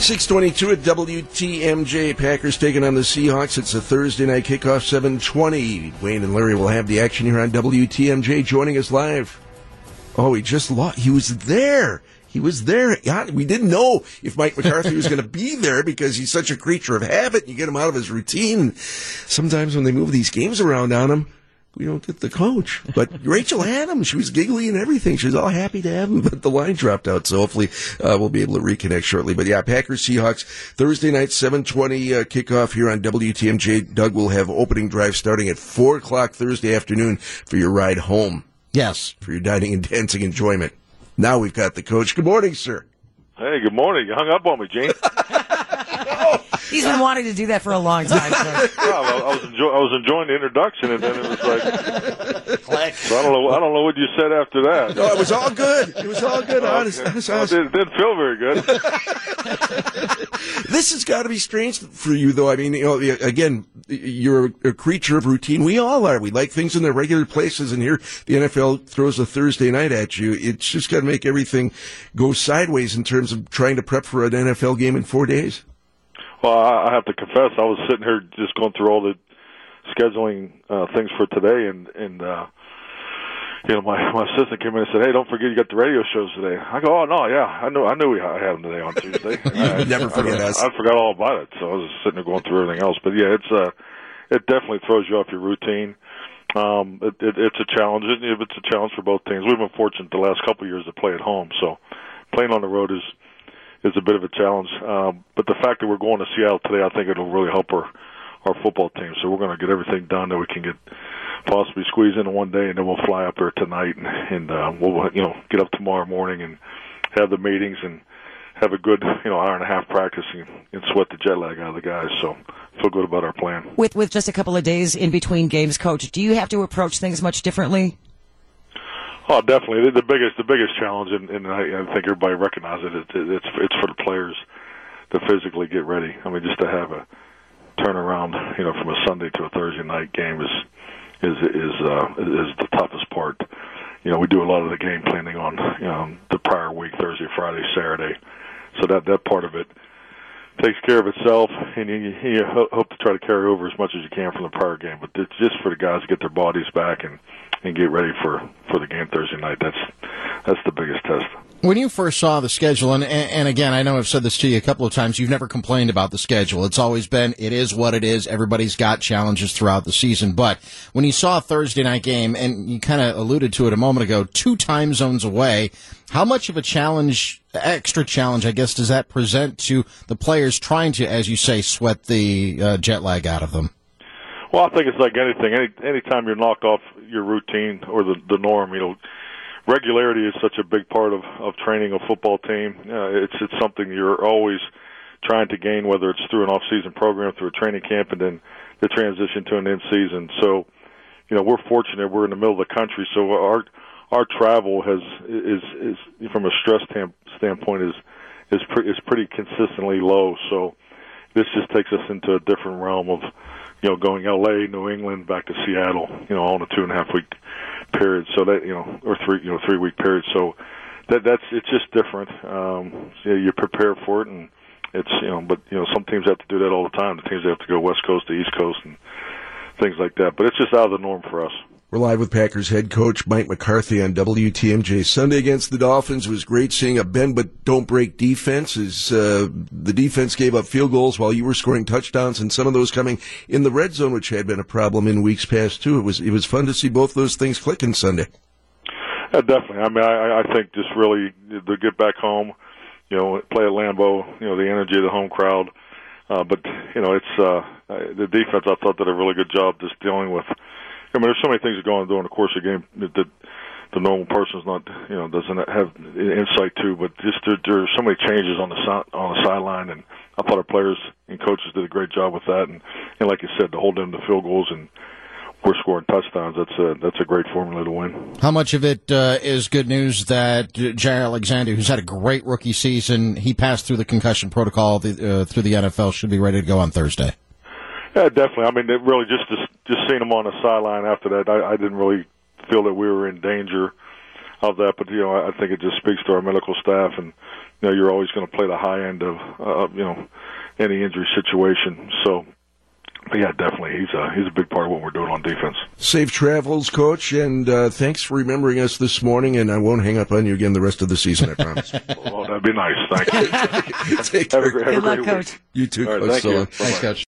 622 at WTMJ. Packers taking on the Seahawks. It's a Thursday night kickoff, 720. Wayne and Larry will have the action here on WTMJ. Joining us live. Oh, he just lost. He was there. He was there. We didn't know if Mike McCarthy was going to be there because he's such a creature of habit. You get him out of his routine. Sometimes when they move these games around on him, we don't get the coach. But Rachel had him. She was giggly and everything. She was all happy to have him, but the line dropped out. So hopefully uh, we'll be able to reconnect shortly. But yeah, Packers Seahawks Thursday night, seven twenty uh, kickoff here on WTMJ. Doug will have opening drive starting at four o'clock Thursday afternoon for your ride home. Yes, for your dining and dancing enjoyment. Now we've got the coach. Good morning, sir. Hey, good morning. You hung up on me, Gene. He's been wanting to do that for a long time. Sir. well, I was enjoy- I was enjoying the introduction, and then it was like, so I don't know. I don't know what you said after that. No, it was all good. It was all good. honest, honest, honest. Well, it didn't feel very good. this has got to be strange for you, though. I mean, you know, again, you're a creature of routine. We all are. We like things in their regular places, and here the NFL throws a Thursday night at you. It's just got to make everything go sideways in terms of trying to prep for an NFL game in four days. Well, I have to confess, I was sitting here just going through all the scheduling uh, things for today, and and uh, you know, my my assistant came in and said, "Hey, don't forget you got the radio shows today." I go, "Oh no, yeah, I knew I knew we had them today on Tuesday." I, never forget I, us. I forgot all about it, so I was just sitting there going through everything else. But yeah, it's uh, it definitely throws you off your routine. Um, it, it, it's a challenge. It, it's a challenge for both teams. We've been fortunate the last couple of years to play at home, so playing on the road is is a bit of a challenge. Um, but the fact that we're going to Seattle today, I think it'll really help our our football team. So we're going to get everything done that we can get possibly squeeze into one day, and then we'll fly up there tonight, and, and uh, we'll you know get up tomorrow morning and have the meetings and have a good you know hour and a half practice and, and sweat the jet lag out of the guys. So feel good about our plan. With with just a couple of days in between games, coach, do you have to approach things much differently? Oh, definitely. The, biggest, the biggest challenge, and, and I, I think everybody recognizes it. It's it's for the players to physically get ready. I mean, just to have a turnaround, you know, from a Sunday to a Thursday night game is is is uh, is the toughest part. You know, we do a lot of the game planning on you know the prior week, Thursday, Friday, Saturday. So that that part of it takes care of itself, and you, you hope to try to carry over as much as you can from the prior game. But it's just for the guys to get their bodies back and and get ready for for the game Thursday night. That's that's the biggest test. When you first saw the schedule, and, and again, I know I've said this to you a couple of times, you've never complained about the schedule. It's always been, it is what it is. Everybody's got challenges throughout the season. But when you saw a Thursday night game, and you kind of alluded to it a moment ago, two time zones away, how much of a challenge, extra challenge, I guess, does that present to the players trying to, as you say, sweat the uh, jet lag out of them? Well, I think it's like anything. Any anytime you're knocked off your routine or the the norm, you know, regularity is such a big part of of training a football team. Uh, it's it's something you're always trying to gain, whether it's through an off-season program, through a training camp, and then the transition to an in-season. So, you know, we're fortunate. We're in the middle of the country, so our our travel has is is from a stress tam- standpoint is is pre- is pretty consistently low. So, this just takes us into a different realm of you know, going L.A., New England, back to Seattle, you know, all in a two and a half week period. So that you know, or three, you know, three week period. So that that's it's just different. Um, so you prepare for it, and it's you know, but you know, some teams have to do that all the time. The teams have to go West Coast to East Coast and things like that. But it's just out of the norm for us. We're live with Packers head coach Mike McCarthy on WTMJ. Sunday against the Dolphins was great seeing a bend but don't break defense. As uh, the defense gave up field goals while you were scoring touchdowns, and some of those coming in the red zone, which had been a problem in weeks past too. It was it was fun to see both those things clicking Sunday. Yeah, definitely. I mean, I, I think just really to get back home, you know, play at Lambeau, you know, the energy of the home crowd. Uh, but you know, it's uh, the defense. I thought did a really good job just dealing with I mean, there's so many things that go on during the course of the game that, that the normal person's not, you know, doesn't have insight to. But just there, there are so many changes on the on the sideline, and I thought our players and coaches did a great job with that. And, and like you said, to hold them to field goals and we're scoring touchdowns. That's a that's a great formula to win. How much of it uh, is good news that Jaire Alexander, who's had a great rookie season, he passed through the concussion protocol the, uh, through the NFL, should be ready to go on Thursday. Yeah, definitely. I mean, it really just just, just seeing him on the sideline after that, I, I didn't really feel that we were in danger of that. But you know, I think it just speaks to our medical staff and you know you're always going to play the high end of uh, you know any injury situation. So, but yeah, definitely he's a he's a big part of what we're doing on defense. Safe travels, coach, and uh, thanks for remembering us this morning. And I won't hang up on you again the rest of the season. I promise. well, that'd be nice. Thank you. Take have care. a great, have Good a luck, great coach. You too, All right, Coach thank you. Thanks, Coach.